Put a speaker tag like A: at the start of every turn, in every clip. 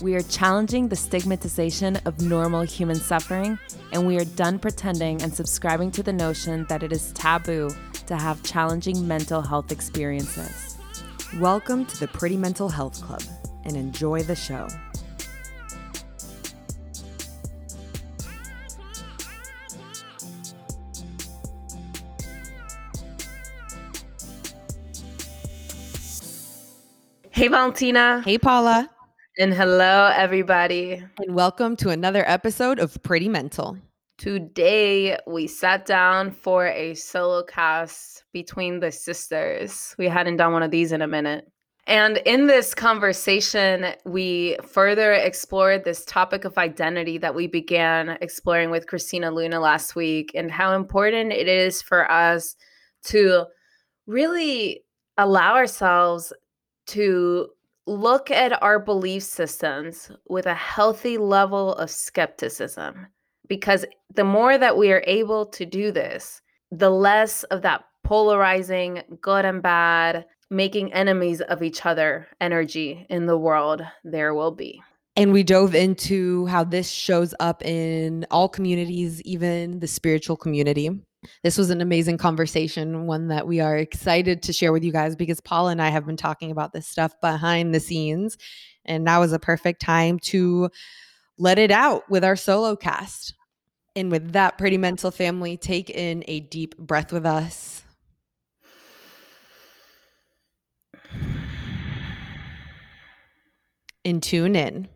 A: We are challenging the stigmatization of normal human suffering, and we are done pretending and subscribing to the notion that it is taboo to have challenging mental health experiences.
B: Welcome to the Pretty Mental Health Club and enjoy the show.
A: Hey, Valentina.
B: Hey, Paula.
A: And hello, everybody.
B: And welcome to another episode of Pretty Mental.
A: Today, we sat down for a solo cast between the sisters. We hadn't done one of these in a minute. And in this conversation, we further explored this topic of identity that we began exploring with Christina Luna last week and how important it is for us to really allow ourselves to look at our belief systems with a healthy level of skepticism. Because the more that we are able to do this, the less of that polarizing, good and bad, making enemies of each other energy in the world there will be.
B: And we dove into how this shows up in all communities, even the spiritual community. This was an amazing conversation, one that we are excited to share with you guys because Paula and I have been talking about this stuff behind the scenes. And now is a perfect time to let it out with our solo cast. And with that, Pretty Mental family, take in a deep breath with us. And tune in.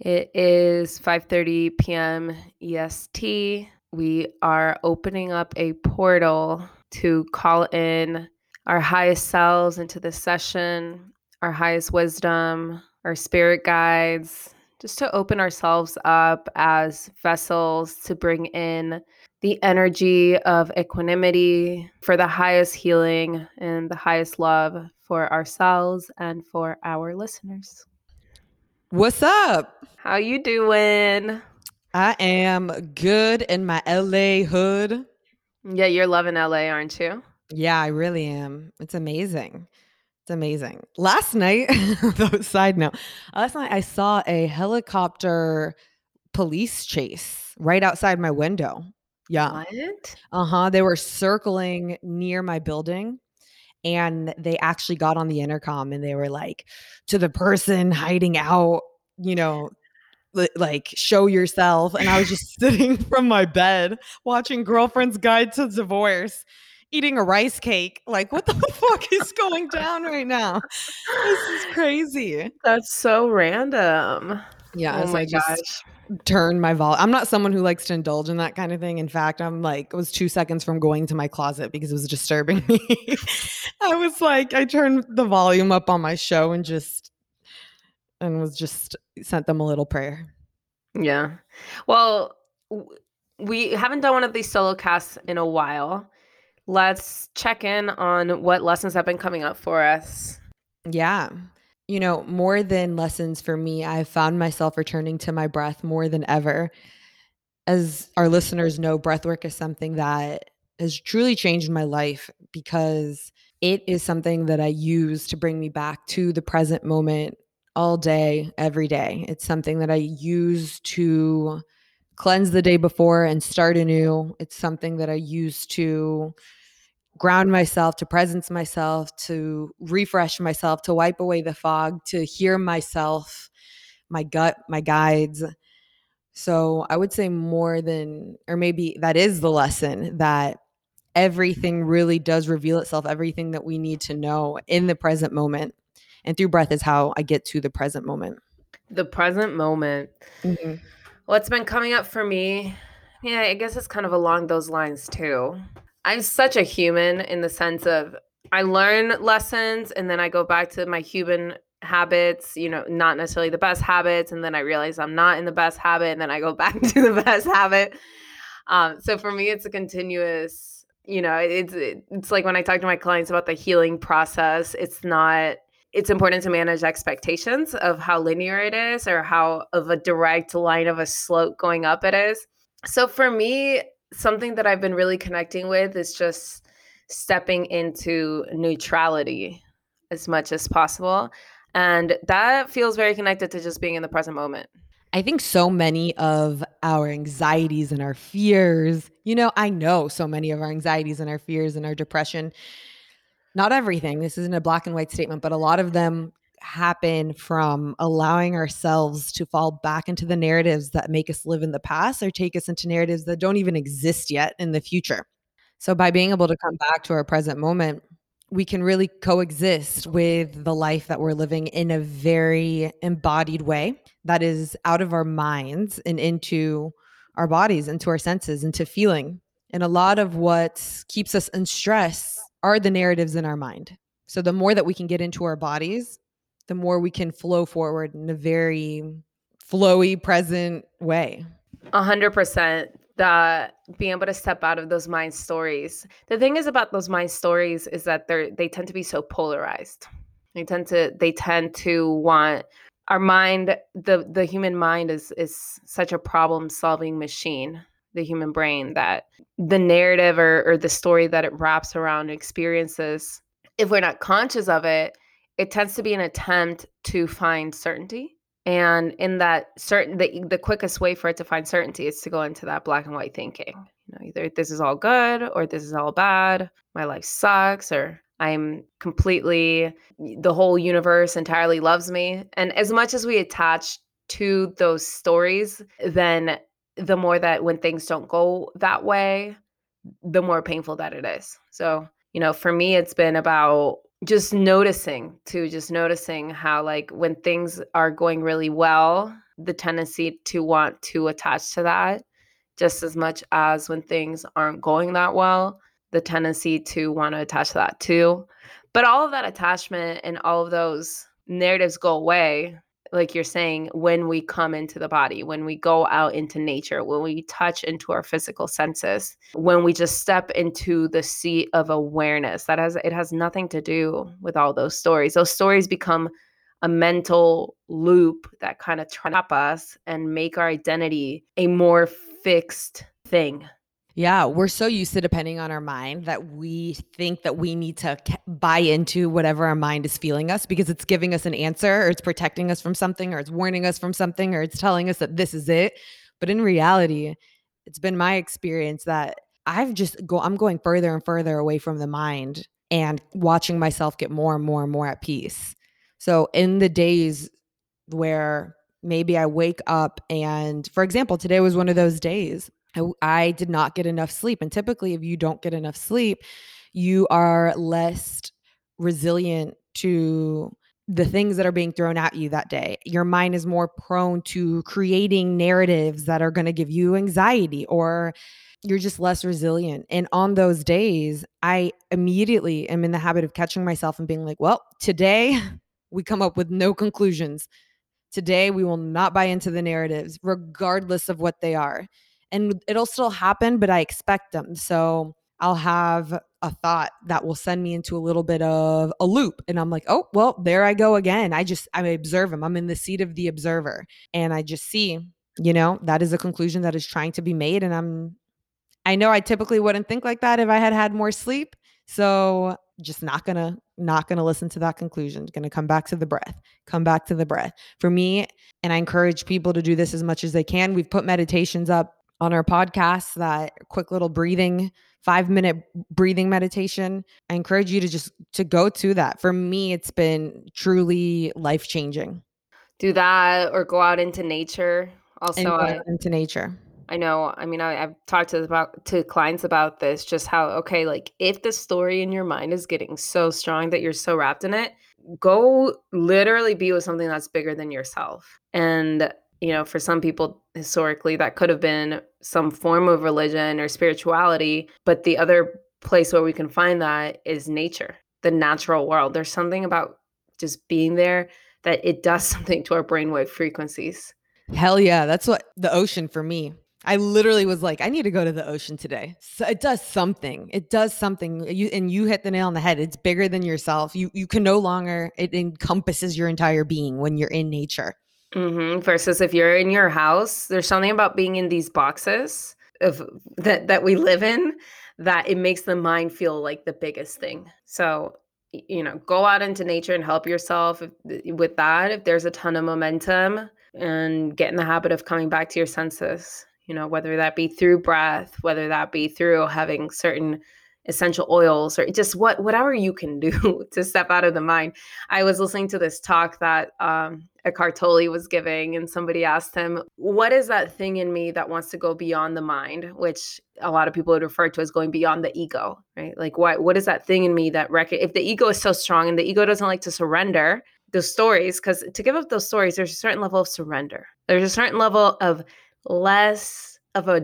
A: It is 5:30 p.m. EST we are opening up a portal to call in our highest selves into the session, our highest wisdom, our spirit guides, just to open ourselves up as vessels to bring in the energy of equanimity for the highest healing and the highest love for ourselves and for our listeners.
B: What's up?
A: How you doing?
B: I am good in my LA hood.
A: Yeah, you're loving LA, aren't you?
B: Yeah, I really am. It's amazing. It's amazing. Last night, side note, last night I saw a helicopter police chase right outside my window. Yeah.
A: What?
B: Uh huh. They were circling near my building and they actually got on the intercom and they were like, to the person hiding out, you know, like show yourself and i was just sitting from my bed watching girlfriend's guide to divorce eating a rice cake like what the fuck is going down right now? This is crazy.
A: That's so random.
B: Yeah oh my gosh. turn my volume i'm not someone who likes to indulge in that kind of thing. In fact i'm like it was two seconds from going to my closet because it was disturbing me. I was like i turned the volume up on my show and just and was just sent them a little prayer.
A: Yeah. Well, we haven't done one of these solo casts in a while. Let's check in on what lessons have been coming up for us.
B: Yeah. You know, more than lessons for me, I've found myself returning to my breath more than ever. As our listeners know, breathwork is something that has truly changed my life because it is something that I use to bring me back to the present moment all day, every day. It's something that I use to cleanse the day before and start anew. It's something that I use to ground myself, to presence myself, to refresh myself, to wipe away the fog, to hear myself, my gut, my guides. So I would say more than, or maybe that is the lesson that everything really does reveal itself, everything that we need to know in the present moment and through breath is how I get to the present moment.
A: The present moment. Mm-hmm. What's been coming up for me? Yeah, I guess it's kind of along those lines too. I'm such a human in the sense of I learn lessons and then I go back to my human habits, you know, not necessarily the best habits. And then I realize I'm not in the best habit and then I go back to the best habit. Um, so for me, it's a continuous you know, it's it's like when I talk to my clients about the healing process, it's not it's important to manage expectations of how linear it is or how of a direct line of a slope going up it is. So for me, something that I've been really connecting with is just stepping into neutrality as much as possible. And that feels very connected to just being in the present moment.
B: I think so many of our anxieties and our fears, you know, I know so many of our anxieties and our fears and our depression, not everything, this isn't a black and white statement, but a lot of them happen from allowing ourselves to fall back into the narratives that make us live in the past or take us into narratives that don't even exist yet in the future. So, by being able to come back to our present moment, we can really coexist with the life that we're living in a very embodied way that is out of our minds and into our bodies, into our senses, into feeling. And a lot of what keeps us in stress are the narratives in our mind. So the more that we can get into our bodies, the more we can flow forward in a very flowy, present way.
A: A hundred percent that being able to step out of those mind stories. The thing is about those mind stories is that they're they tend to be so polarized. They tend to they tend to want our mind the the human mind is is such a problem solving machine the human brain that the narrative or, or the story that it wraps around experiences if we're not conscious of it it tends to be an attempt to find certainty. And in that certain the, the quickest way for it to find certainty is to go into that black and white thinking. You know either this is all good or this is all bad. My life sucks or i'm completely the whole universe entirely loves me. And as much as we attach to those stories then the more that when things don't go that way the more painful that it is. So you know for me it's been about just noticing to just noticing how like when things are going really well the tendency to want to attach to that just as much as when things aren't going that well the tendency to want to attach to that too. But all of that attachment and all of those narratives go away like you're saying, when we come into the body, when we go out into nature, when we touch into our physical senses, when we just step into the seat of awareness, that has it has nothing to do with all those stories. Those stories become a mental loop that kind of trap us and make our identity a more fixed thing
B: yeah, we're so used to depending on our mind that we think that we need to buy into whatever our mind is feeling us because it's giving us an answer or it's protecting us from something or it's warning us from something or it's telling us that this is it. But in reality, it's been my experience that I've just go I'm going further and further away from the mind and watching myself get more and more and more at peace. So in the days where maybe I wake up and for example, today was one of those days I, I did not get enough sleep. And typically, if you don't get enough sleep, you are less resilient to the things that are being thrown at you that day. Your mind is more prone to creating narratives that are going to give you anxiety or you're just less resilient. And on those days, I immediately am in the habit of catching myself and being like, well, today we come up with no conclusions. Today we will not buy into the narratives, regardless of what they are and it'll still happen, but I expect them. So I'll have a thought that will send me into a little bit of a loop. And I'm like, oh, well, there I go again. I just, I observe him. I'm in the seat of the observer. And I just see, you know, that is a conclusion that is trying to be made. And I'm, I know I typically wouldn't think like that if I had had more sleep. So just not gonna not gonna listen to that conclusion gonna come back to the breath come back to the breath for me and i encourage people to do this as much as they can we've put meditations up on our podcast, that quick little breathing, five minute breathing meditation. I encourage you to just to go to that. For me, it's been truly life changing.
A: Do that or go out into nature. Also,
B: I, into nature.
A: I know. I mean, I, have talked to about to clients about this. Just how okay, like if the story in your mind is getting so strong that you're so wrapped in it, go literally be with something that's bigger than yourself. And you know, for some people historically, that could have been some form of religion or spirituality. But the other place where we can find that is nature, the natural world. There's something about just being there that it does something to our brainwave frequencies.
B: Hell yeah. That's what the ocean for me. I literally was like, I need to go to the ocean today. So it does something. It does something. You and you hit the nail on the head. It's bigger than yourself. You you can no longer. It encompasses your entire being when you're in nature.
A: Mm-hmm. Versus if you're in your house, there's something about being in these boxes of that that we live in that it makes the mind feel like the biggest thing. So you know, go out into nature and help yourself with that. If there's a ton of momentum, and get in the habit of coming back to your senses you know, whether that be through breath, whether that be through having certain essential oils or just what whatever you can do to step out of the mind. I was listening to this talk that um, Eckhart Tolle was giving, and somebody asked him, "What is that thing in me that wants to go beyond the mind?" Which a lot of people would refer to as going beyond the ego, right? Like, what what is that thing in me that if the ego is so strong and the ego doesn't like to surrender those stories, because to give up those stories, there's a certain level of surrender. There's a certain level of less of a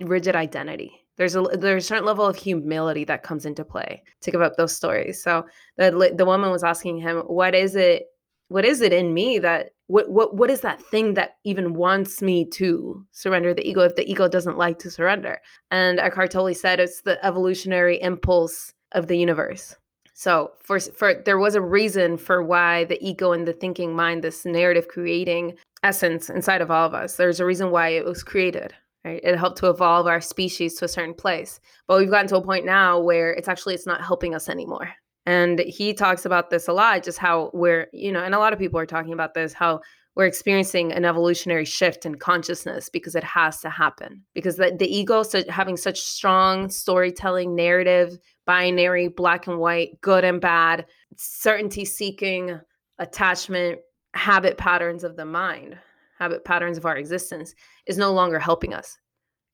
A: rigid identity. There's a there's a certain level of humility that comes into play to give up those stories. So the the woman was asking him, "What is it? What is it in me that what what what is that thing that even wants me to surrender the ego if the ego doesn't like to surrender?" And Eckhart Tolle said it's the evolutionary impulse of the universe. So for for there was a reason for why the ego and the thinking mind, this narrative creating essence inside of all of us. There's a reason why it was created. Right? It helped to evolve our species to a certain place. But we've gotten to a point now where it's actually it's not helping us anymore. And he talks about this a lot, just how we're, you know, and a lot of people are talking about this, how we're experiencing an evolutionary shift in consciousness because it has to happen. Because the, the ego so having such strong storytelling narrative, binary, black and white, good and bad, certainty seeking, attachment, habit patterns of the mind, habit patterns of our existence is no longer helping us.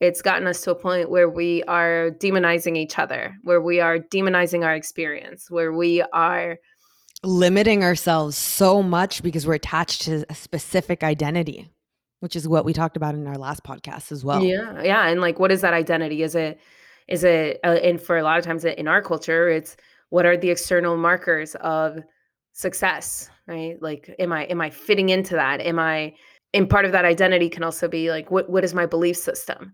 A: It's gotten us to a point where we are demonizing each other, where we are demonizing our experience, where we are
B: limiting ourselves so much because we're attached to a specific identity, which is what we talked about in our last podcast as well.
A: Yeah. Yeah. And like, what is that identity? Is it, is it, uh, and for a lot of times in our culture, it's what are the external markers of success, right? Like, am I, am I fitting into that? Am I, and part of that identity can also be like, what, what is my belief system?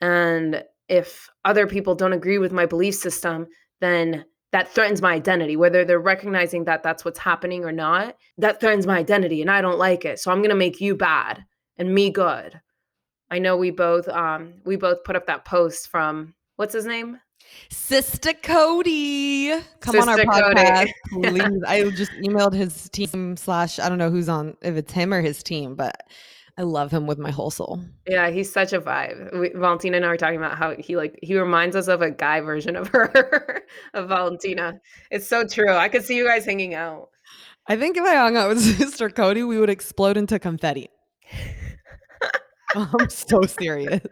A: And if other people don't agree with my belief system, then that threatens my identity. Whether they're recognizing that that's what's happening or not that threatens my identity and i don't like it. So i'm going to make you bad and me good. I know we both um we both put up that post from what's his name
B: Sister Cody, come Sister on our podcast, please. I just emailed his team slash I don't know who's on if it's him or his team, but I love him with my whole soul.
A: Yeah, he's such a vibe. We, Valentina and I were talking about how he like he reminds us of a guy version of her, of Valentina. It's so true. I could see you guys hanging out.
B: I think if I hung out with Sister Cody, we would explode into confetti. I'm so serious.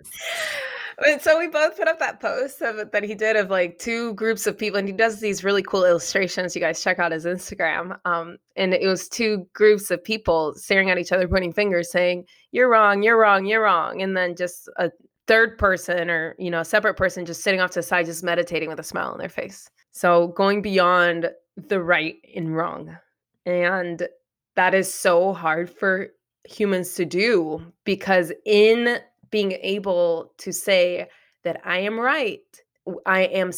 A: And so we both put up that post of, that he did of like two groups of people, and he does these really cool illustrations. You guys check out his Instagram. Um, and it was two groups of people staring at each other, pointing fingers, saying, "You're wrong, you're wrong, you're wrong," and then just a third person or you know a separate person just sitting off to the side, just meditating with a smile on their face. So going beyond the right and wrong, and that is so hard for humans to do because in being able to say that I am right, I am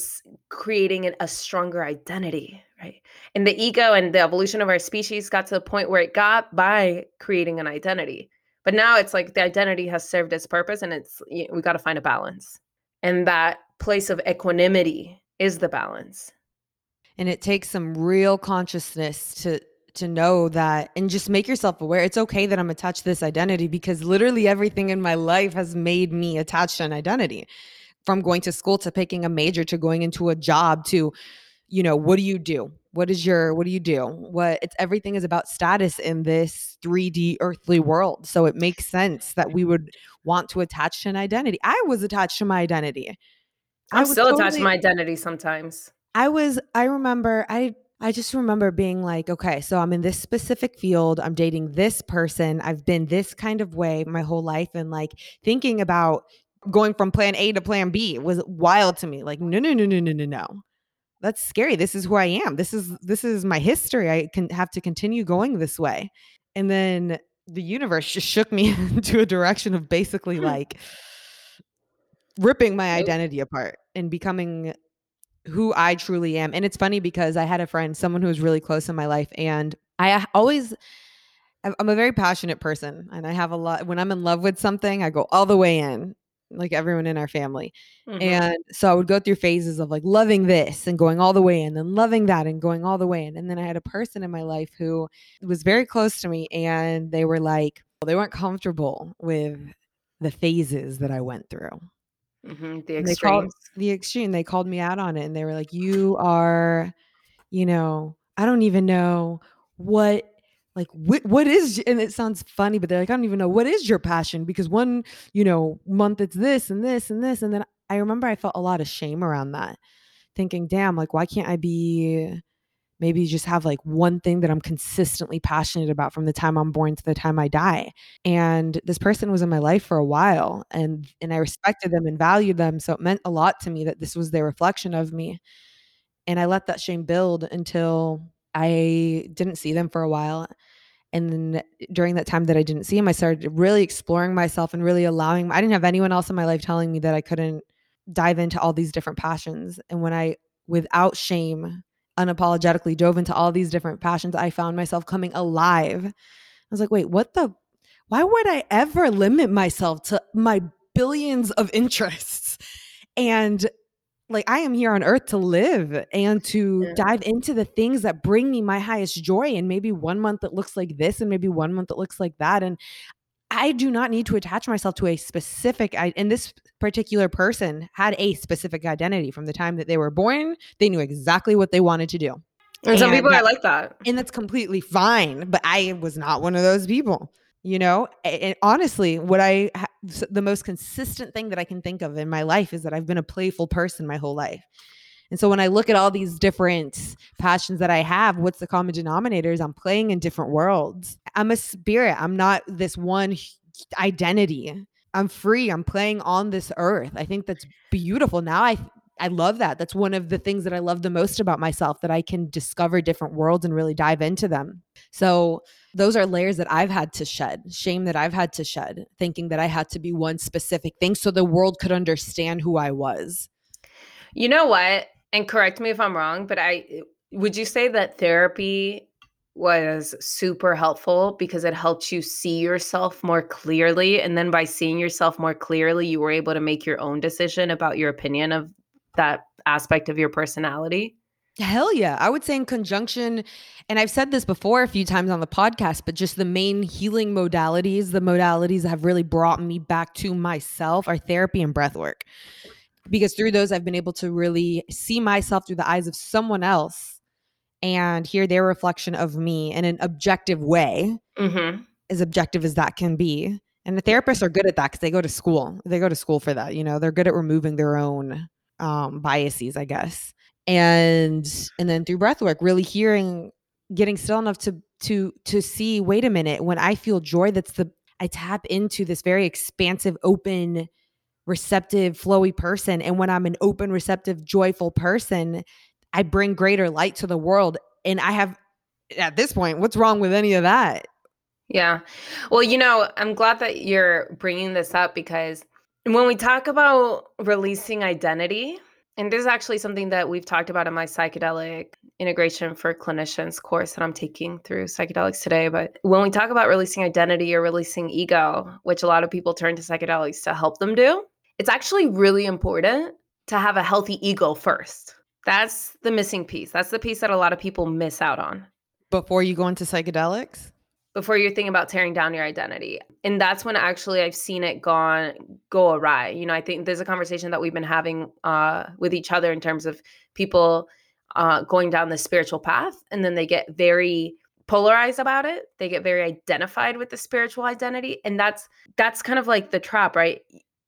A: creating a stronger identity, right? And the ego and the evolution of our species got to the point where it got by creating an identity. But now it's like the identity has served its purpose and it's we got to find a balance. And that place of equanimity is the balance.
B: And it takes some real consciousness to to know that and just make yourself aware. It's okay that I'm attached to this identity because literally everything in my life has made me attached to an identity. From going to school to picking a major to going into a job to you know what do you do? What is your what do you do? What it's everything is about status in this 3d earthly world. So it makes sense that we would want to attach to an identity. I was attached to my identity.
A: I'm still totally, attached to my identity sometimes.
B: I was i remember i I just remember being like, okay, so I'm in this specific field. I'm dating this person. I've been this kind of way my whole life. And like thinking about going from plan A to plan B was wild to me. Like, no, no, no, no, no, no, no. That's scary. This is who I am. This is this is my history. I can have to continue going this way. And then the universe just shook me into a direction of basically hmm. like ripping my identity apart and becoming who I truly am. And it's funny because I had a friend, someone who was really close in my life, and I always I'm a very passionate person and I have a lot when I'm in love with something, I go all the way in, like everyone in our family. Mm-hmm. And so I would go through phases of like loving this and going all the way in, and loving that and going all the way in. And then I had a person in my life who was very close to me and they were like, they weren't comfortable with the phases that I went through.
A: Mm-hmm. The extreme.
B: The extreme. They called me out on it and they were like, you are, you know, I don't even know what like what, what is and it sounds funny but they're like i don't even know what is your passion because one you know month it's this and this and this and then i remember i felt a lot of shame around that thinking damn like why can't i be maybe just have like one thing that i'm consistently passionate about from the time i'm born to the time i die and this person was in my life for a while and and i respected them and valued them so it meant a lot to me that this was their reflection of me and i let that shame build until I didn't see them for a while. And then during that time that I didn't see him, I started really exploring myself and really allowing, I didn't have anyone else in my life telling me that I couldn't dive into all these different passions. And when I, without shame, unapologetically dove into all these different passions, I found myself coming alive. I was like, wait, what the, why would I ever limit myself to my billions of interests? And like I am here on earth to live and to yeah. dive into the things that bring me my highest joy. And maybe one month it looks like this, and maybe one month it looks like that. And I do not need to attach myself to a specific. And this particular person had a specific identity from the time that they were born. They knew exactly what they wanted to do.
A: And, and some people that, are like that,
B: and that's completely fine. But I was not one of those people you know and honestly what i the most consistent thing that i can think of in my life is that i've been a playful person my whole life and so when i look at all these different passions that i have what's the common denominator is i'm playing in different worlds i'm a spirit i'm not this one identity i'm free i'm playing on this earth i think that's beautiful now i I love that. That's one of the things that I love the most about myself that I can discover different worlds and really dive into them. So, those are layers that I've had to shed, shame that I've had to shed, thinking that I had to be one specific thing so the world could understand who I was.
A: You know what? And correct me if I'm wrong, but I would you say that therapy was super helpful because it helped you see yourself more clearly and then by seeing yourself more clearly you were able to make your own decision about your opinion of that aspect of your personality?
B: Hell yeah. I would say in conjunction, and I've said this before a few times on the podcast, but just the main healing modalities, the modalities that have really brought me back to myself are therapy and breath work. Because through those, I've been able to really see myself through the eyes of someone else and hear their reflection of me in an objective way, mm-hmm. as objective as that can be. And the therapists are good at that because they go to school. They go to school for that. You know, they're good at removing their own um, biases, I guess. And and then through breath work, really hearing, getting still enough to to to see, wait a minute, when I feel joy, that's the I tap into this very expansive, open, receptive, flowy person. And when I'm an open, receptive, joyful person, I bring greater light to the world. And I have at this point, what's wrong with any of that?
A: Yeah. Well, you know, I'm glad that you're bringing this up because when we talk about releasing identity, and this is actually something that we've talked about in my psychedelic integration for clinicians course that I'm taking through psychedelics today. But when we talk about releasing identity or releasing ego, which a lot of people turn to psychedelics to help them do, it's actually really important to have a healthy ego first. That's the missing piece. That's the piece that a lot of people miss out on.
B: Before you go into psychedelics?
A: before you're thinking about tearing down your identity. And that's when actually I've seen it gone go awry. You know, I think there's a conversation that we've been having uh, with each other in terms of people uh, going down the spiritual path and then they get very polarized about it. They get very identified with the spiritual identity and that's that's kind of like the trap, right?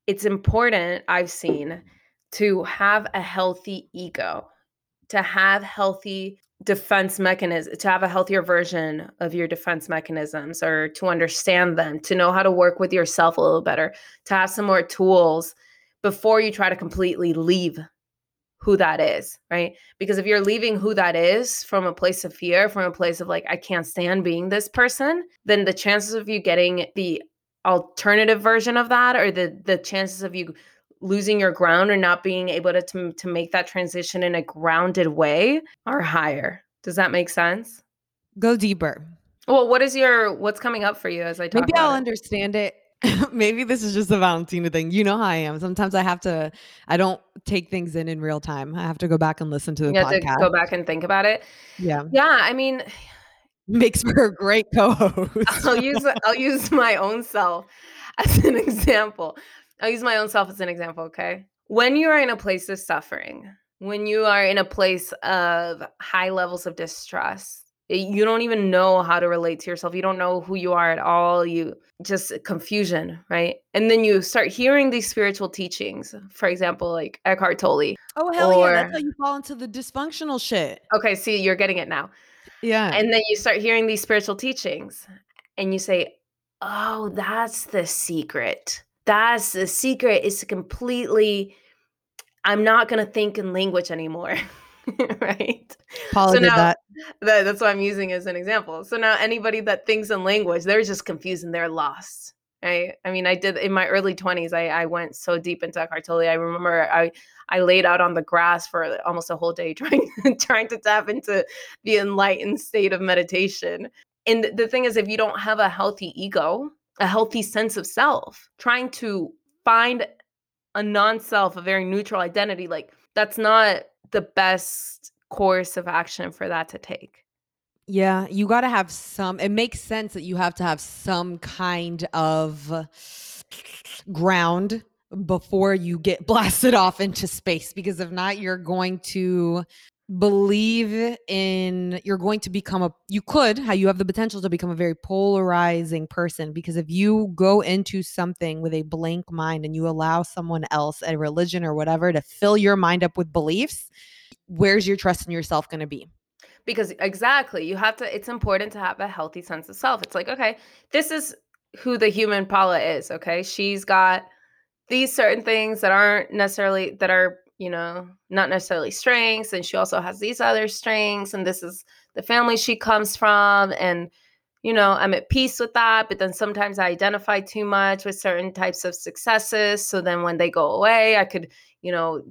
A: It's important I've seen to have a healthy ego, to have healthy defense mechanism to have a healthier version of your defense mechanisms or to understand them to know how to work with yourself a little better to have some more tools before you try to completely leave who that is right? Because if you're leaving who that is from a place of fear from a place of like i can't stand being this person then the chances of you getting the alternative version of that or the the chances of you losing your ground or not being able to, to, to make that transition in a grounded way are higher. Does that make sense?
B: Go deeper.
A: Well, what is your what's coming up for you as I talk?
B: Maybe I'll
A: it?
B: understand it. Maybe this is just a Valentina thing. You know how I am. Sometimes I have to. I don't take things in in real time. I have to go back and listen to the
A: you
B: podcast.
A: to go back and think about it.
B: Yeah.
A: Yeah. I mean,
B: makes for a great co-host.
A: I'll use I'll use my own self as an example. I'll use my own self as an example. Okay. When you are in a place of suffering, when you are in a place of high levels of distress, eh, you don't even know how to relate to yourself. You don't know who you are at all. You just confusion, right? And then you start hearing these spiritual teachings. For example, like Eckhart Tolle.
B: Oh hell or, yeah! That's how you fall into the dysfunctional shit.
A: Okay, see, you're getting it now.
B: Yeah.
A: And then you start hearing these spiritual teachings, and you say, "Oh, that's the secret. That's the secret. Is completely. I'm not gonna think in language anymore." right?
B: Paula so now, that.
A: that. That's what I'm using as an example. So now anybody that thinks in language, they're just confused and they're lost. Right? I mean, I did in my early 20s, I, I went so deep into Eckhart Tolle. I remember I I laid out on the grass for almost a whole day trying trying to tap into the enlightened state of meditation. And the thing is, if you don't have a healthy ego, a healthy sense of self, trying to find a non-self, a very neutral identity, like that's not the best course of action for that to take.
B: Yeah, you got to have some. It makes sense that you have to have some kind of ground before you get blasted off into space because if not, you're going to believe in you're going to become a you could how you have the potential to become a very polarizing person because if you go into something with a blank mind and you allow someone else a religion or whatever to fill your mind up with beliefs where's your trust in yourself going to be?
A: Because exactly you have to it's important to have a healthy sense of self. It's like okay this is who the human paula is okay? She's got these certain things that aren't necessarily that are you know, not necessarily strengths. And she also has these other strengths. And this is the family she comes from. And, you know, I'm at peace with that. But then sometimes I identify too much with certain types of successes. So then when they go away, I could, you know,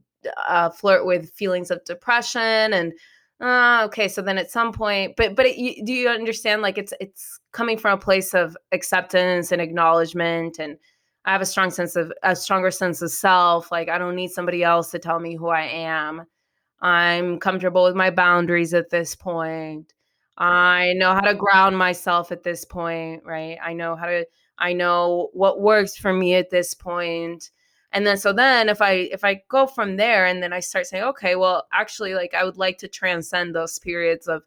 A: uh, flirt with feelings of depression and, uh, okay. So then at some point, but, but it, you, do you understand? Like it's, it's coming from a place of acceptance and acknowledgement and, I have a strong sense of a stronger sense of self. Like I don't need somebody else to tell me who I am. I'm comfortable with my boundaries at this point. I know how to ground myself at this point, right? I know how to I know what works for me at this point. And then so then if I if I go from there and then I start saying, okay, well, actually like I would like to transcend those periods of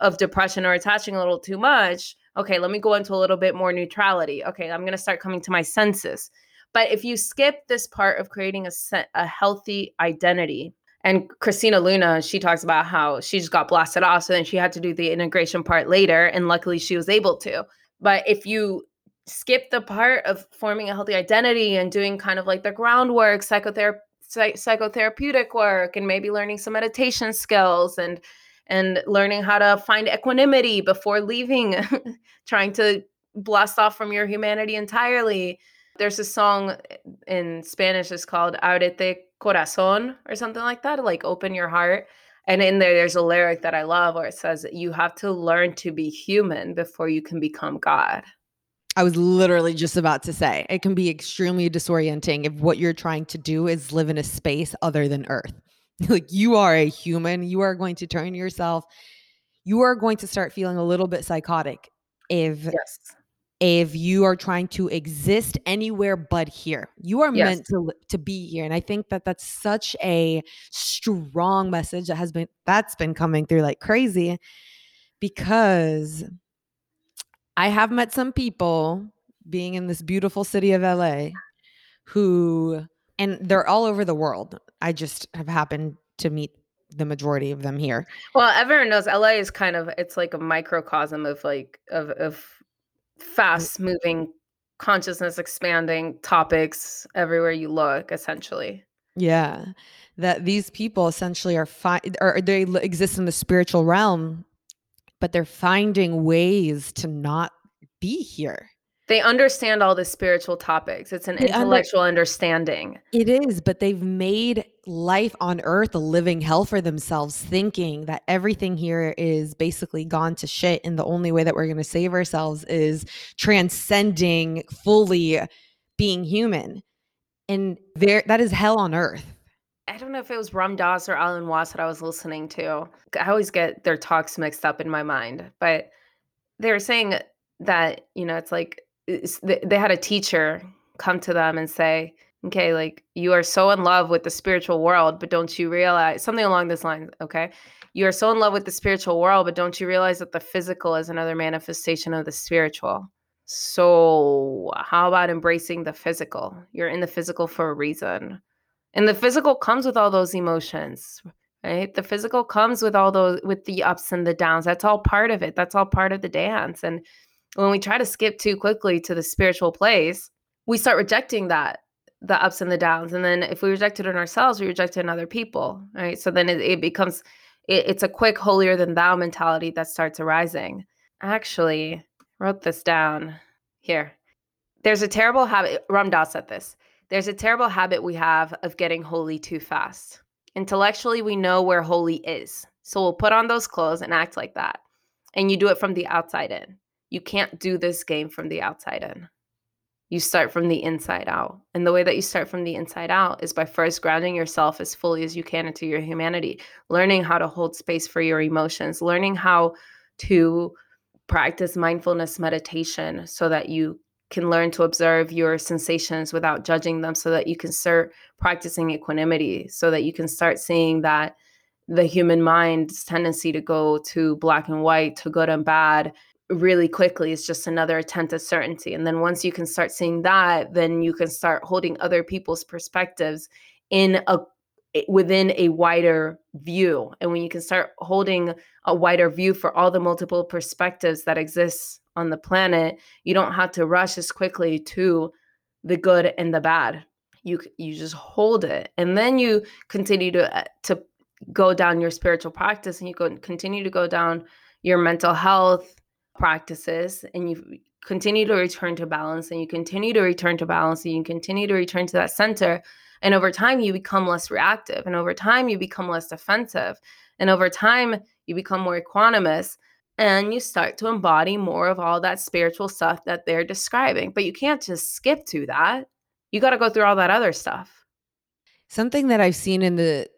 A: of depression or attaching a little too much okay, let me go into a little bit more neutrality. Okay, I'm going to start coming to my senses. But if you skip this part of creating a, a healthy identity, and Christina Luna, she talks about how she just got blasted off. So then she had to do the integration part later. And luckily she was able to. But if you skip the part of forming a healthy identity and doing kind of like the groundwork, psychotherapy, psychotherapeutic work, and maybe learning some meditation skills and and learning how to find equanimity before leaving, trying to blast off from your humanity entirely. There's a song in Spanish it's called Abrete Corazón or something like that, like open your heart. And in there, there's a lyric that I love where it says, You have to learn to be human before you can become God.
B: I was literally just about to say it can be extremely disorienting if what you're trying to do is live in a space other than Earth. like you are a human you are going to turn yourself you are going to start feeling a little bit psychotic if
A: yes
B: if you are trying to exist anywhere but here you are yes. meant to to be here and i think that that's such a strong message that has been that's been coming through like crazy because i have met some people being in this beautiful city of la who and they're all over the world. I just have happened to meet the majority of them here.
A: Well, everyone knows LA is kind of it's like a microcosm of like of of mm. fast moving consciousness expanding topics everywhere you look essentially.
B: Yeah. That these people essentially are fine or they exist in the spiritual realm but they're finding ways to not be here
A: They understand all the spiritual topics. It's an
B: They under-
A: intellectual understanding.
B: It is, but they've made life on earth a living hell for themselves, thinking that everything here is basically gone to shit. And the only way that we're going to save ourselves is transcending fully being human. And there, that is hell on earth.
A: I don't know if it was Ram Dass or Alan Watts that I was listening to. I always get their talks mixed up in my mind, but they were saying that, you know, it's like they had a teacher come to them and say, okay, like you are so in love with the spiritual world, but don't you realize something along this line, okay? You are so in love with the spiritual world, but don't you realize that the physical is another manifestation of the spiritual? So, how about embracing the physical? You're in the physical for a reason. And the physical comes with all those emotions, right? The physical comes with all those with the ups and the downs. That's all part of it. That's all part of the dance. And when we try to skip too quickly to the spiritual place, we start rejecting that the ups and the downs and then if we reject it in ourselves we reject it in other people right? So then it, it becomes it, it's a quick holier than thou mentality that starts arising. Actually wrote this down here. There's a terrible habit ram dass said this there's a terrible habit we have of getting holy too fast. Intellectually we know where holy is so we'll put on those clothes and act like that and you do it from the outside in you can't do this game from the outside in you start from the inside out. And the way that you start from the inside out is by first grounding yourself as fully as you can into your humanity, learning how to hold space for your emotions, learning how to practice mindfulness meditation so that you can learn to observe your sensations without judging them, so that you can start practicing equanimity, so that you can start seeing that the human mind's tendency to go to black and white, to good and bad, really quickly is just another attempt at certainty. And then once you can start seeing that, then you can start holding other people's perspectives in a within a wider view. And when you can start holding a wider view for all the multiple perspectives that exist on the planet, you don't have to rush as quickly to the good and the bad. You you just hold it, and then you continue to uh, to go down your spiritual practice, and you go continue to go down your mental health practices and you continue to return to balance and you continue to return to balance and you continue to return to that center and over time you become less reactive and over time you become less defensive and over time you become more equanimous and you start to embody more of all that spiritual stuff that they're describing but you can't just skip to that. You got to go through all that other stuff.
B: Something that i've seen in the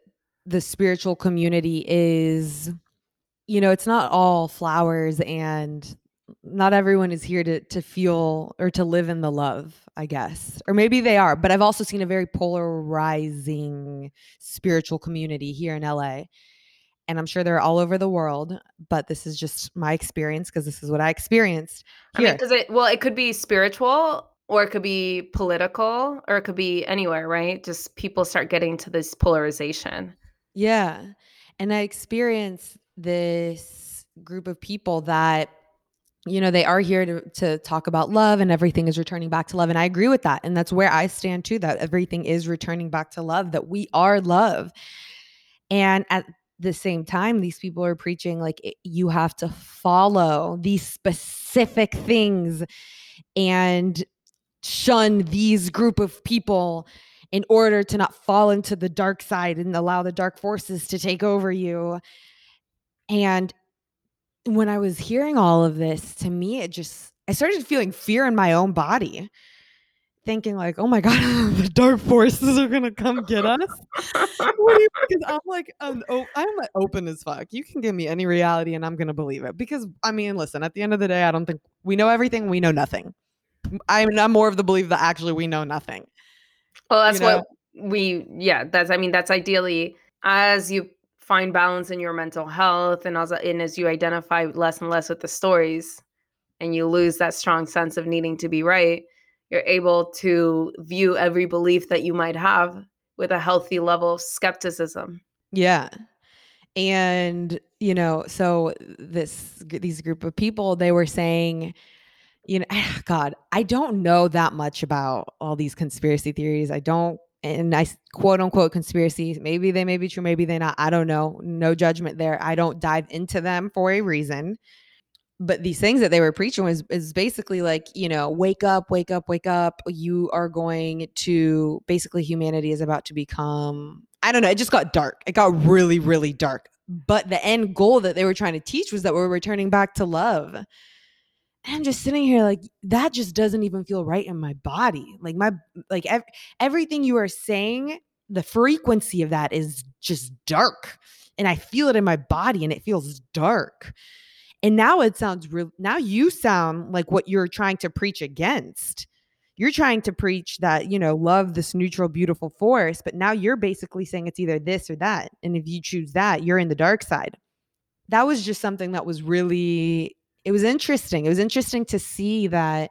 B: the spiritual community is you know, it's not all flowers and not everyone is here to to feel or to live in the love, I guess. Or maybe they are, but I've also seen a very polarizing spiritual community here in LA. And I'm sure they're all over the world, but this is just my experience because this is what I experienced.
A: Here. I mean, because it well, it could be spiritual or it could be political or it could be anywhere, right? Just people start getting to this polarization.
B: Yeah. And I experienced this group of people that you know they are here to to talk about love and everything is returning back to love. And I agree with that. And that's where I stand too that everything is returning back to love that we are love. And at the same time these people are preaching like you have to follow these specific things and shun these group of people in order to not fall into the dark side and allow the dark forces to take over you and when I was hearing all of this, to me, it just, I started feeling fear in my own body, thinking, like, oh my God, the dark forces are going to come get us. because I'm like, um, oh, I'm like open as fuck. You can give me any reality and I'm going to believe it. Because, I mean, listen, at the end of the day, I don't think we know everything. We know nothing. I'm, I'm more of the belief that actually we know nothing.
A: Well, that's you know? what we, yeah, that's, I mean, that's ideally as you find balance in your mental health and as and as you identify less and less with the stories and you lose that strong sense of needing to be right you're able to view every belief that you might have with a healthy level of skepticism.
B: Yeah. And you know so this these group of people they were saying you know god i don't know that much about all these conspiracy theories. I don't and I quote unquote conspiracies. Maybe they may be true, maybe they're not. I don't know. No judgment there. I don't dive into them for a reason. but these things that they were preaching was is basically like you know wake up wake up wake up you are going to basically humanity is about to become i don't know it just got dark it got really really dark but the end goal that they were trying to teach was that we're returning back to love and i'm just sitting here like that just doesn't even feel right in my body like my like ev- everything you are saying the frequency of that is just dark and i feel it in my body and it feels dark and now it sounds real. Now you sound like what you're trying to preach against. You're trying to preach that, you know, love this neutral, beautiful force. But now you're basically saying it's either this or that. And if you choose that, you're in the dark side. That was just something that was really, it was interesting. It was interesting to see that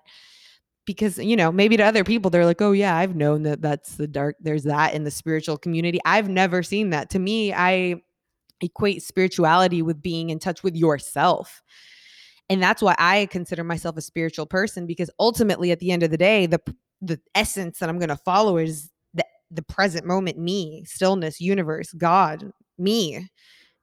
B: because, you know, maybe to other people, they're like, oh, yeah, I've known that that's the dark, there's that in the spiritual community. I've never seen that. To me, I, equate spirituality with being in touch with yourself. And that's why I consider myself a spiritual person because ultimately at the end of the day the the essence that I'm going to follow is the the present moment me, stillness, universe, God, me.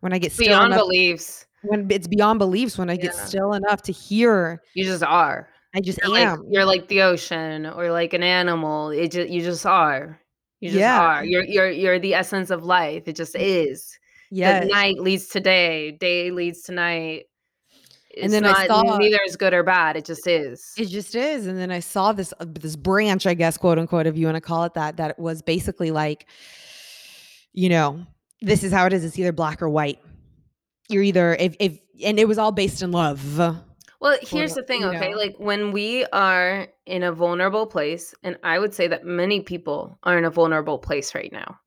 B: When I get still
A: beyond
B: enough,
A: beliefs.
B: When it's beyond beliefs when I get
A: Yeah.
B: still enough to hear
A: You just are.
B: I just
A: You're
B: am.
A: like you're like the ocean or like an animal. It just you just are. You just
B: Yeah.
A: are. You're you're you're the essence of life. It just is. Yeah. Night leads to day, day leads to night. It's
B: then I
A: not
B: saw-
A: neither is good or bad. It just is.
B: It just is. And then I saw this uh, this branch, I guess, quote unquote, if you want to call it that, that was basically like, you know, this is how it is. It's either black or white. You're either if if and it was all based in love.
A: Well, here's the thing, okay?
B: know.
A: Like when we are in a vulnerable place, and I would say that many people are in a vulnerable place right now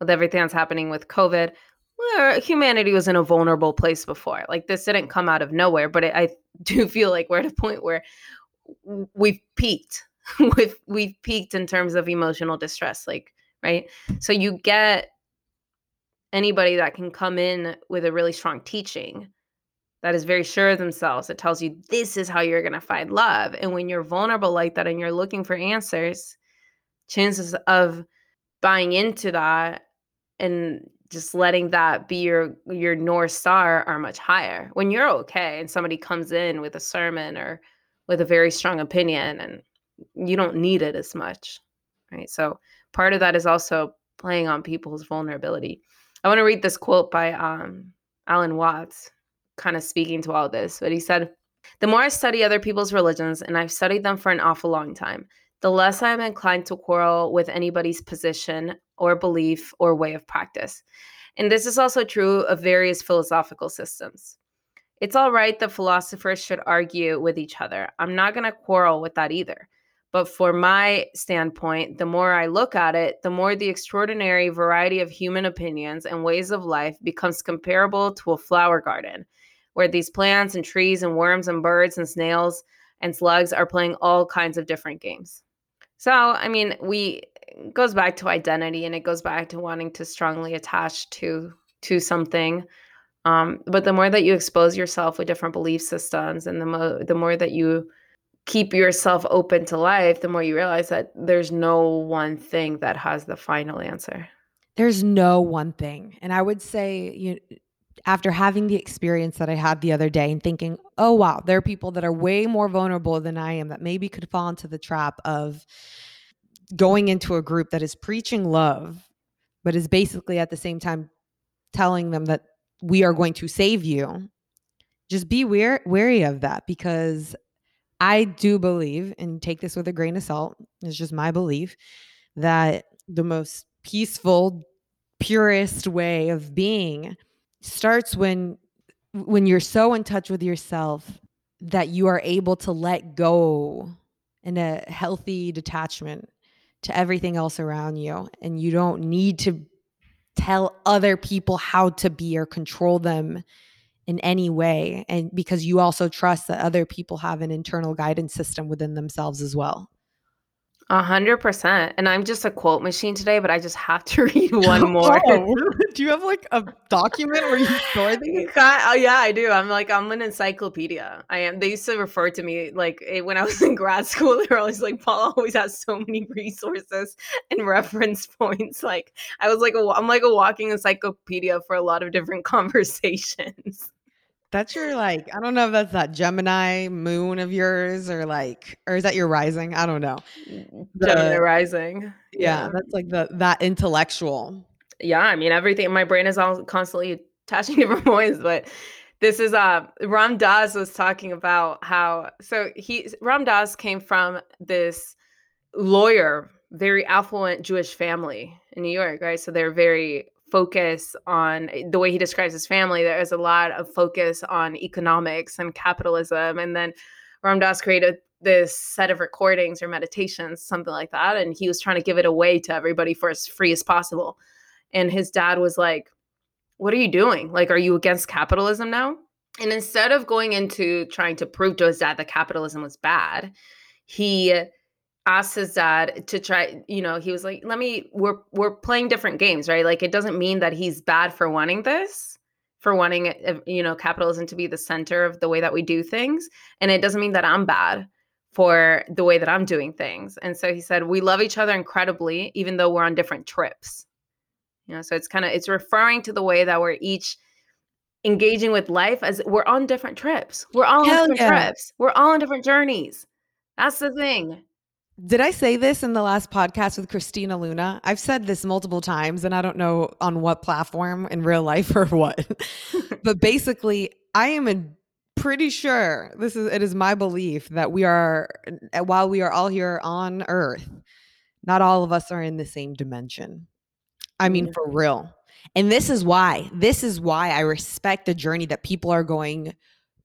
A: with everything that's happening with COVID. Where humanity was in a vulnerable place before. Like this didn't come out of nowhere, but it, I do feel like we're at a point where we've peaked. we've we've peaked in terms of emotional distress. Like right, so you get anybody that can come in with a really strong teaching that is very sure of themselves. that tells you this is how you're going to find love. And when you're vulnerable like that and you're looking for answers, chances of buying into that and just letting that be your your north star are much higher. When you're okay and somebody comes in with a sermon or with a very strong opinion and you don't need it as much. Right? So part of that is also playing on people's vulnerability. I want to read this quote by um Alan Watts kind of speaking to all this, but he said, The more I study other people's religions, and I've studied them for an awful long time, the less I'm inclined to quarrel with anybody's position or belief or way of practice. And this is also true of various philosophical systems. It's all right that philosophers should argue with each other. I'm not going to quarrel with that either. But for my standpoint, the more I look at it, the more the extraordinary variety of human opinions and ways of life becomes comparable to a flower garden, where these plants and trees and worms and birds and snails and slugs are playing all kinds of different games. So, I mean, we goes back to identity and it goes back to wanting to strongly attach to to something. Um, but the more that you expose yourself with different belief systems and the mo- the more that you keep yourself open to life, the more you realize that there's no one thing that has the final answer.
B: There's no one thing. And I would say, you after having the experience that I had the other day and thinking, oh wow, there are people that are way more vulnerable than I am that maybe could fall into the trap of going into a group that is preaching love, but is basically at the same time telling them that we are going to save you. Just be wear- wary of that because I do believe, and take this with a grain of salt, it's just my belief, that the most peaceful, purest way of being starts when when you're so in touch with yourself that you are able to let go in a healthy detachment to everything else around you and you don't need to tell other people how to be or control them in any way and because you also trust that other people have an internal guidance system within themselves as well
A: A hundred percent. And I'm just a quote machine today, but I just have to read one more.
B: Oh, do you have like a document where you store these
A: oh, yeah, I do. I'm like I'm an encyclopedia. I am. They used to refer to me like when I was in grad school. They were always like, "Paul always has so many resources and reference points." Like I was like, a, I'm like a walking encyclopedia for a lot of different conversations.
B: That's your like, I don't know if that's that Gemini moon of yours or like, or is that your rising? I don't know.
A: Gemini
B: The-
A: rising.
B: yeah, that's like the that intellectual.
A: yeah i mean everything my brain is all constantly attaching different points but this is uh ram dass was talking about how so he ram dass came from this lawyer very affluent jewish family in new york right so they're very focused on eh, the way he describes his family there is a lot of focus on economics and capitalism and then ram dass created this set of recordings or meditations something like that and he was trying to give it away to everybody for as free as possible. And his dad was like what are you doing? Like are you against capitalism now? And instead of going into trying to prove to his dad that capitalism was bad he asked his dad to try you know he was like let me we're we're playing different games right? Like it doesn't mean that he's bad for wanting this for wanting you know capitalism to be the center of the way that we do things. And it doesn't mean that i'm bad for the way that i'm doing things. And so he said we love each other incredibly even though we're on different trips. You know so it's kind of it's referring to the way that we're each engaging with life as we're on different trips. We're all
B: Hell
A: on different
B: yeah.
A: trips. We're all on different journeys. That's the thing
B: Did I say this in the last podcast with Christina Luna? I've said this multiple times and I don't know on what platform in real life or what. but basically, I am a pretty sure this is it is my belief that we are while we are all here on earth, not all of us are in the same dimension. I mean
A: mm.
B: for real. And this is why. This is why I respect the journey that people are going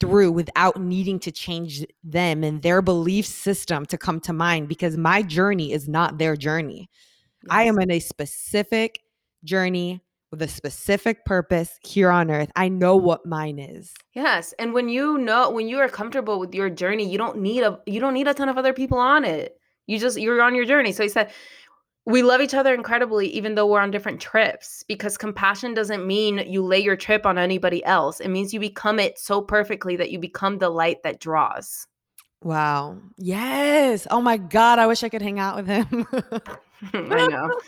B: through without needing to change them and their belief system to come to mind because my journey is not their journey. I am
A: Yes.
B: in a specific journey with a specific purpose here on earth. I know what mine is.
A: Yes, and when you know when you are comfortable with your journey, you don't need a you don't need a ton of other people on it. You just you're on your journey. So he said we love each other incredibly even though we're on different trips because compassion doesn't mean you lay your trip on anybody else. It means you become it so perfectly that you become the light that draws.
B: Wow. Yes. Oh my God. I wish I could hang out with him.
A: I know.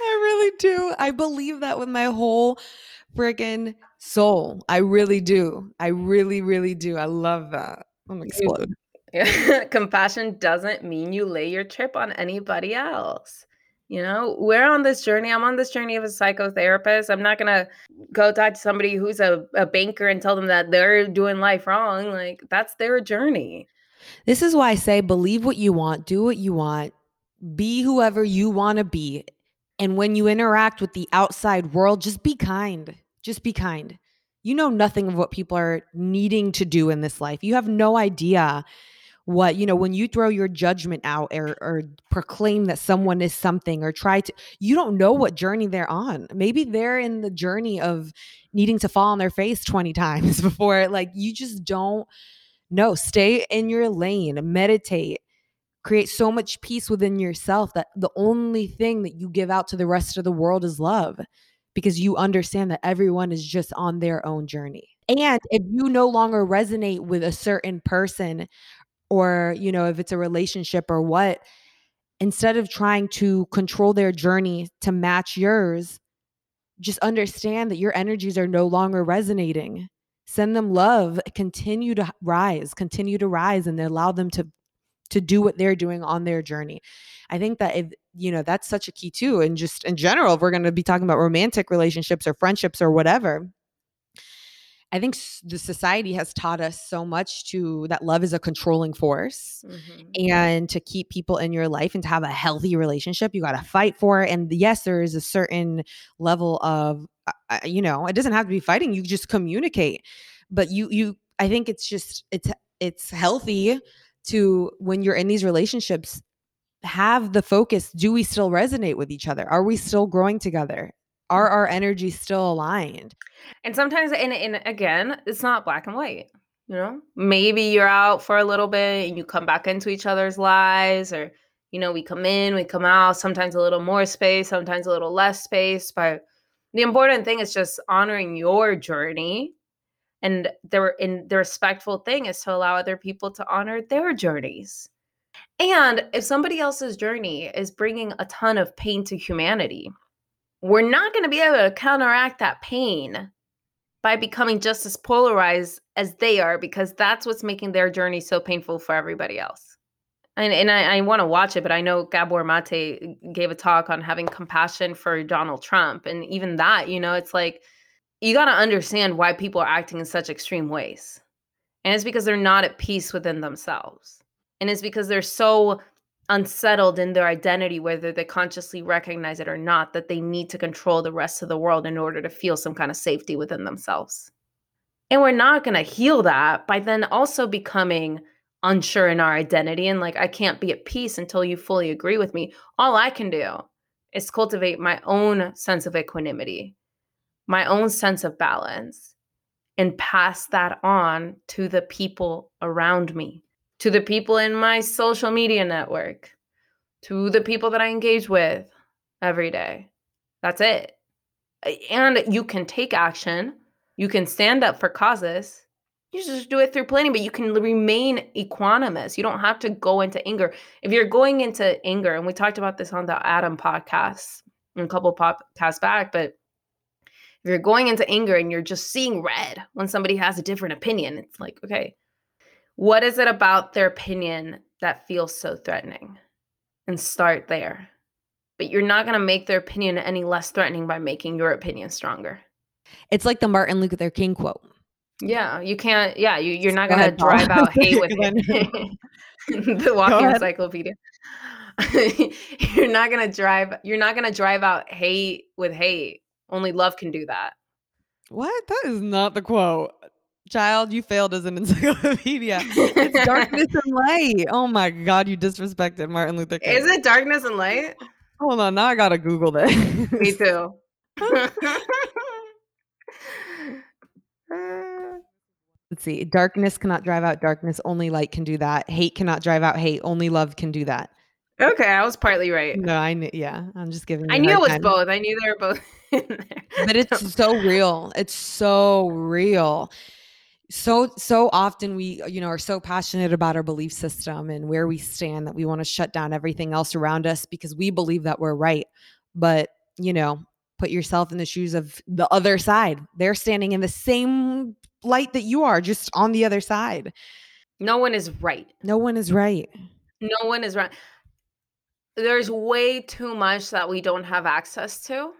B: I really do. I believe that with my whole friggin' soul. I really do. I really, really do. I love that. I'm explode.
A: compassion doesn't mean you lay your trip on anybody else. You know, we're on this journey. I'm on this journey of a psychotherapist. I'm not gonna go talk to somebody who's a, a banker and tell them that they're doing life wrong. Like that's their journey.
B: This is why I say believe what you want, do what you want, be whoever you want to be. And when you interact with the outside world, just be kind. Just be kind. You know nothing of what people are needing to do in this life. You have no idea what, you know, when you throw your judgment out or, or proclaim that someone is something or try to, you don't know what journey they're on. Maybe they're in the journey of needing to fall on their face 20 times before, like, you just don't know stay in your lane, meditate, create so much peace within yourself that the only thing that you give out to the rest of the world is love because you understand that everyone is just on their own journey. And if you no longer resonate with a certain person or, you know, if it's a relationship or what, instead of trying to control their journey to match yours, just understand that your energies are no longer resonating. Send them love continue to rise continue to rise and allow them to to do what they're doing on their journey. I think that if you know that's such a key too and just in general if we're going to be talking about romantic relationships or friendships or whatever i think the society has taught us so much to that love is a controlling force
A: Mhm.
B: and to keep people in your life and to have a healthy relationship you got to fight for it. And yes there is a certain level of uh, uh, you know it doesn't have to be fighting you just communicate. But you you i think it's just it's it's healthy to when you're in these relationships have the focus do we still resonate with each other? Are we still growing together are mm. our energies still aligned
A: And sometimes, and, and again, it's not black and white. You know, maybe you're out for a little bit and you come back into each other's lives, or you know, we come in, we come out. Sometimes a little more space, sometimes a little less space. But the important thing is just honoring your journey, and the and the respectful thing is to allow other people to honor their journeys. And if somebody else's journey is bringing a ton of pain to humanity, we're not going to be able to counteract that pain by becoming just as polarized as they are because that's what's making their journey so painful for everybody else. And, and I, I want to watch it, but I know Gabor Mate uh, gave a talk on having compassion for Donald Trump. And even that, you know, it's like you got to understand why people are acting in such extreme ways. And it's because they're not at peace within themselves. And it's because they're so unsettled in their identity, whether they consciously recognize it or not, that they need to control the rest of the world in order to feel some kind of safety within themselves. And we're not going to heal that by then also becoming unsure in our identity and like, I can't be at peace until you fully agree with me. All I can do is cultivate my own sense of equanimity, my own sense of balance, and pass that on to the people around me to the people in my social media network, to the people that I engage with every day. That's it. And you can take action, you can stand up for causes. You just do it through planning, but you can remain equanimous. You don't have to go into anger. If you're going into anger, and we talked about this on the Adam podcast a couple podcasts back, but if you're going into anger and you're just seeing red when somebody has a different opinion, it's like, okay, what is it about their opinion that feels so threatening? And start there. But you're not going to make their opinion any less threatening by making your opinion stronger.
B: It's like the Martin Luther King quote.
A: Yeah, you can't. Yeah, you, you're not going to drive out hate with the walking encyclopedia. you're not going to drive. You're not going to drive out hate with hate. Only love can do that.
B: What? That is not the quote. Child, you failed as an encyclopedia. it's darkness and light. Oh my God, you disrespected Martin Luther King.
A: Is it darkness and light?
B: Hold on, now I gotta Google this.
A: Me too.
B: Let's see. Darkness cannot drive out darkness. Only light can do that. Hate cannot drive out hate. Only love can do that.
A: Okay, I was partly right.
B: No, I knew. Yeah, I'm just giving.
A: I knew it was time. both. I knew they were both.
B: but it's so real. It's so real so so often we you know are so passionate about our belief system and where we stand that we want to shut down everything else around us because we believe that we're right. But you know put yourself in the shoes of the other side. They're standing in the same light that you are just on the other side.
A: No one is right.
B: No one is right.
A: No one is right. There's way too much that we don't have access to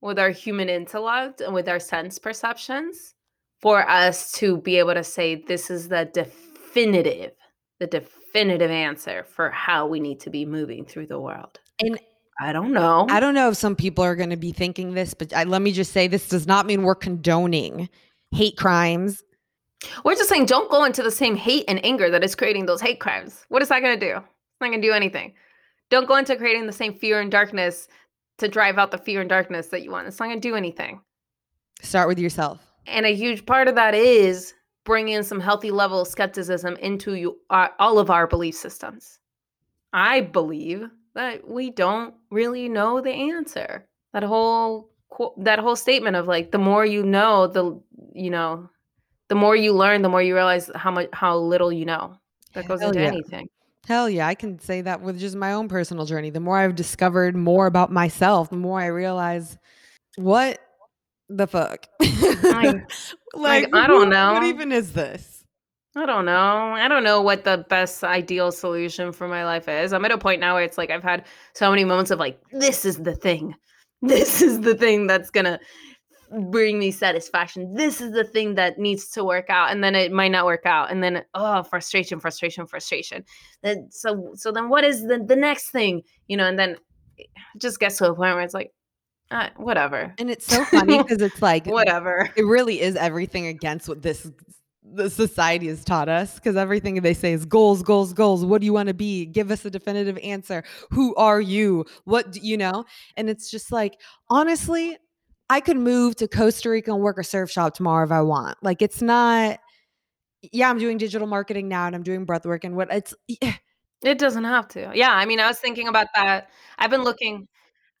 A: with our human intellect and with our sense perceptions for us to be able to say this is the definitive the definitive answer for how we need to be moving through the world
B: and
A: I don't know.
B: I don't know if some people are going to be thinking this, but I, let me just say this does not mean we're condoning hate crimes.
A: We're just saying don't go into the same hate and anger that is creating those hate crimes. What is that going to do? It's not going to do anything. Don't go into creating the same fear and darkness to drive out the fear and darkness that you want. It's not going to do anything.
B: Start with yourself.
A: And a huge part of that is bringing some healthy level of skepticism into you, uh, all of our belief systems. I believe that we don't really know the answer. That whole that whole statement of like the more you know, the you know, the more you learn, the more you realize how much how little you know. That goes Hell into yeah. anything.
B: Hell yeah, I can say that with just my own personal journey. The more I've discovered more about myself, the more I realize what the fuck?
A: I, like, I don't know.
B: What even is this?
A: I don't know. I don't know what the best ideal solution for my life is. I'm at a point now where it's like I've had so many moments of like, this is the thing. This is the thing that's gonna bring me satisfaction. This is the thing that needs to work out, and then it might not work out, and then oh, frustration, frustration, frustration. Then so so then what is the the next thing? You know, and then it just gets to a point where it's like, uh, whatever.
B: And it's so funny because it's like
A: whatever.
B: It really is everything against what this the society has taught us because everything they say is goals, goals, goals. What do you want to be? Give us a definitive answer. Who are you? What do you know? And it's just like, honestly, I could move to Costa Rica and work a surf shop tomorrow if I want. Like, it's not, yeah, I'm doing digital marketing now and I'm doing breath work and what it's,
A: it doesn't have to. Yeah. I mean, I was thinking about that. I've been looking,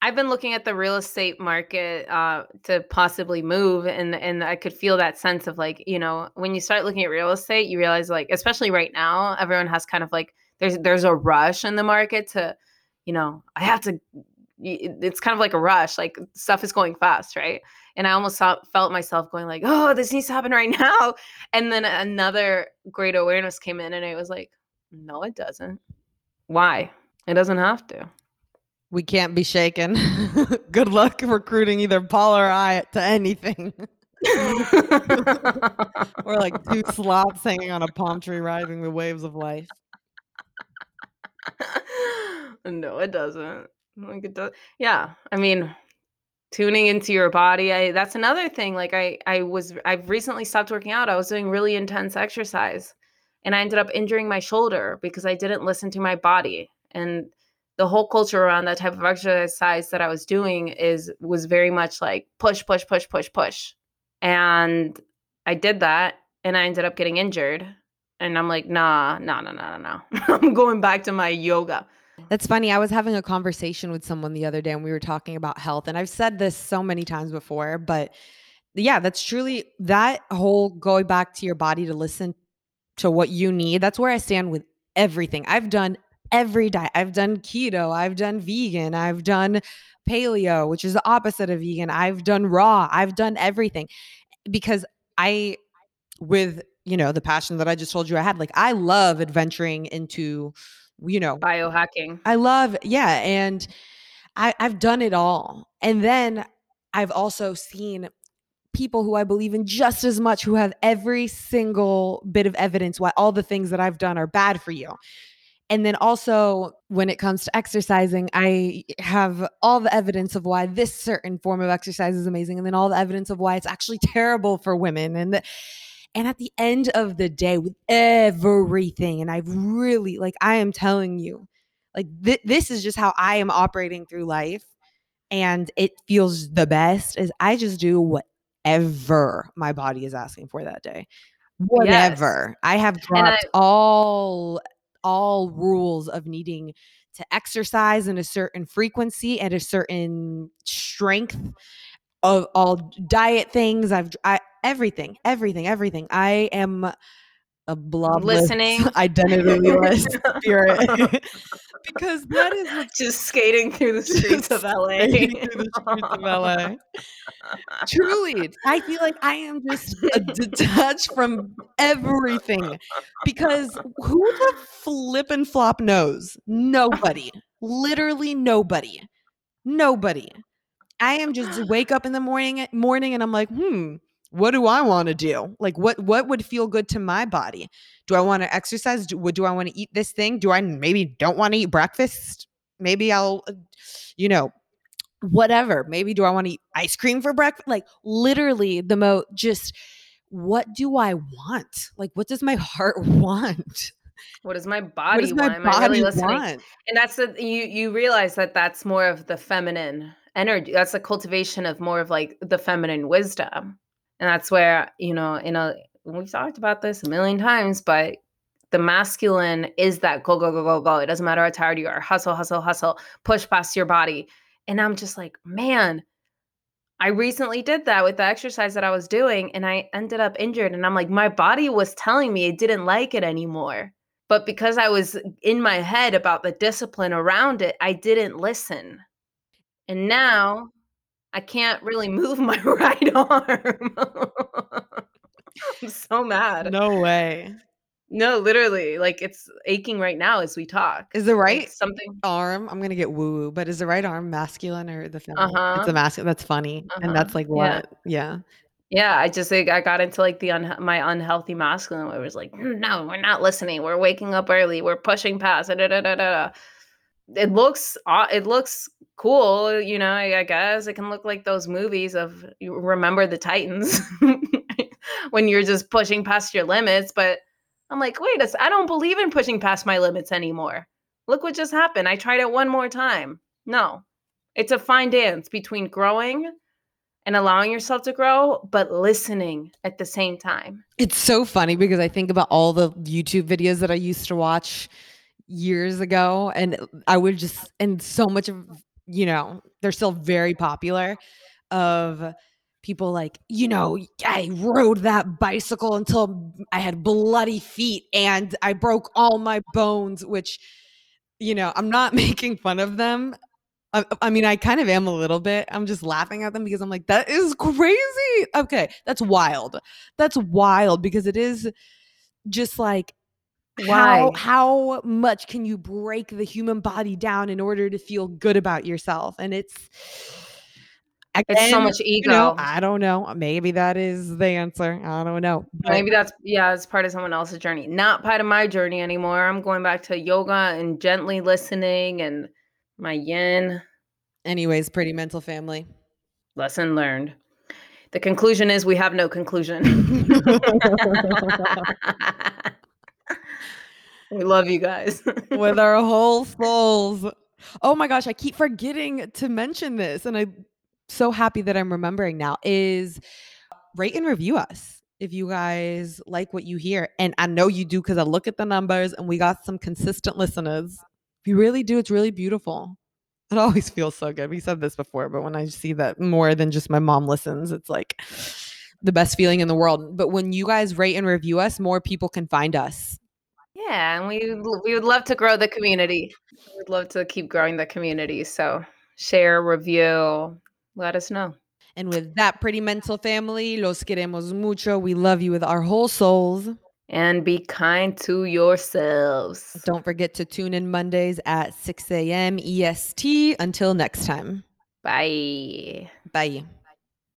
A: I've been looking at the real estate market uh, to possibly move, and and I could feel that sense of like you know when you start looking at real estate, you realize like especially right now, everyone has kind of like there's there's a rush in the market to, you know, I have to it's kind of like a rush like stuff is going fast right? And i almost saw, felt myself going like oh this needs to happen right now. And then another great awareness came in and it was like no it doesn't. Why? It doesn't have to
B: we can't be shaken good luck recruiting either paul or i to anything we're like two sloths hanging on a palm tree riding the waves of life
A: no it doesn't like it does. Yeah, I mean, tuning into your body. I that's another thing. Like I I was I've recently stopped working out. I was doing really intense exercise, and I ended up injuring my shoulder because I didn't listen to my body. And the whole culture around that type of exercise that I was doing is was very much like push, push, push, push, push. And I did that, and I ended up getting injured. And I'm like, nah, nah, nah, nah, nah, nah. I'm going back to my yoga.
B: That's funny. I was having a conversation with someone the other day and we were talking about health. And I've said this so many times before, but yeah, that's truly that whole going back to your body to listen to what you need. That's where I stand with everything. I've done every diet. I've done keto, I've done vegan, I've done paleo, which is the opposite of vegan. I've done raw, I've done everything because I, with, you know, the passion that I just told you I had, like, I love adventuring into you know
A: biohacking
B: i love yeah and I, i've done it all and then i've also seen people who i believe in just as much who have every single bit of evidence why all the things that i've done are bad for you and then also when it comes to exercising i have all the evidence of why this certain form of exercise is amazing and then all the evidence of why it's actually terrible for women and the, and at the end of the day, with everything, and I've really, like, I am telling you, like, th- this is just how I am operating through life. And it feels the best is I just do whatever my body is asking for that day. Whatever. Yes. I have dropped I- all all rules of needing to exercise in a certain frequency and a certain strength of all diet things. I've I, everything, everything, everything. I am a blob
A: listening
B: identityless spirit because that is what,
A: just skating through the streets of LA. through
B: the streets of LA. Truly, I feel like I am just detached from everything because who the flip and flop knows? Nobody. Literally nobody. Nobody. I am just wake up in the morning morning and I'm like, hmm, what do I want to do? Like what what would feel good to my body? Do I want to exercise? Do, do I want to eat this thing? Do I maybe don't want to eat breakfast? Maybe I'll uh, you know, whatever. Maybe do I want to eat ice cream for breakfast? Like literally the mo just what do I want? Like what does my heart want?
A: What does my body does my want? Body Am I really listening? Want? And that's the you you realize that that's more of the feminine energy. That's the cultivation of more of like the feminine wisdom and that's where, you know, in a we've talked about this a million times, but the masculine is that go, go, go, go, go. It doesn't matter how tired you are. Hustle, hustle, hustle, push past your body. And I'm just like, man, I recently did that with the exercise that I was doing and I ended up injured. And I'm like, my body was telling me it didn't like it anymore. But because I was in my head about the discipline around it, I didn't listen. And now I can't really move my right arm. I'm so mad.
B: No way.
A: No, literally, like it's aching right now as we talk.
B: Is the right like something arm? I'm gonna get woo woo, but is the right arm masculine or the feminine? Uh-huh. It's a masculine. That's funny, uh-huh. and that's like what? Yeah.
A: yeah. Yeah, I just like I got into like the un- my unhealthy masculine where it was like, no, we're not listening. We're waking up early. We're pushing past. Da, da, da, da. It looks it looks cool, you know, I, guess it can look like those movies of remember the Titans when you're just pushing past your limits. But I'm like, wait, I don't believe in pushing past my limits anymore. Look what just happened. I tried it one more time. No, it's a fine dance between growing and allowing yourself to grow, but listening at the same time.
B: It's so funny because I think about all the YouTube videos that I used to watch years ago and I would just and so much of you know, they're still very popular of people like, you know, I rode that bicycle until I had bloody feet and I broke all my bones, which, you know, I'm not making fun of them. I, I mean, I kind of am a little bit. I'm just laughing at them because I'm like, that is crazy. Okay, that's wild. That's wild because it is just like
A: Why?
B: how much can you break the human body down in order to feel good about yourself? And it's
A: It's so
B: again,
A: much
B: you know,
A: ego.
B: I don't know. Maybe that is the answer. I don't know. But
A: Maybe that's yeah, it's part of someone else's journey. Not part of my journey anymore. I'm going back to yoga and gently listening and my yin.
B: anyways, pretty mental family.
A: Lesson learned. The conclusion is we have no conclusion. we love you guys.
B: with our whole souls. Oh my gosh, I keep forgetting to mention this, and I'm so happy that I'm remembering now. Is rate and review us if you guys like what you hear, and I know you do because I look at the numbers, and we got some consistent listeners. You really do, it's really beautiful. It always feels so good. We said this before, but when I see that more than just my mom listens, it's like the best feeling in the world. But when you guys rate and review us, more people can find us.
A: Yeah, and we we would love to grow the community. We'd love to keep growing the community. So share, review, let us know.
B: And with that pretty mental family, los queremos mucho. We love you with our whole souls.
A: And be kind to yourselves.
B: Don't forget to tune in Mondays at 6 a.m. EST. Until next time.
A: Bye.
B: Bye.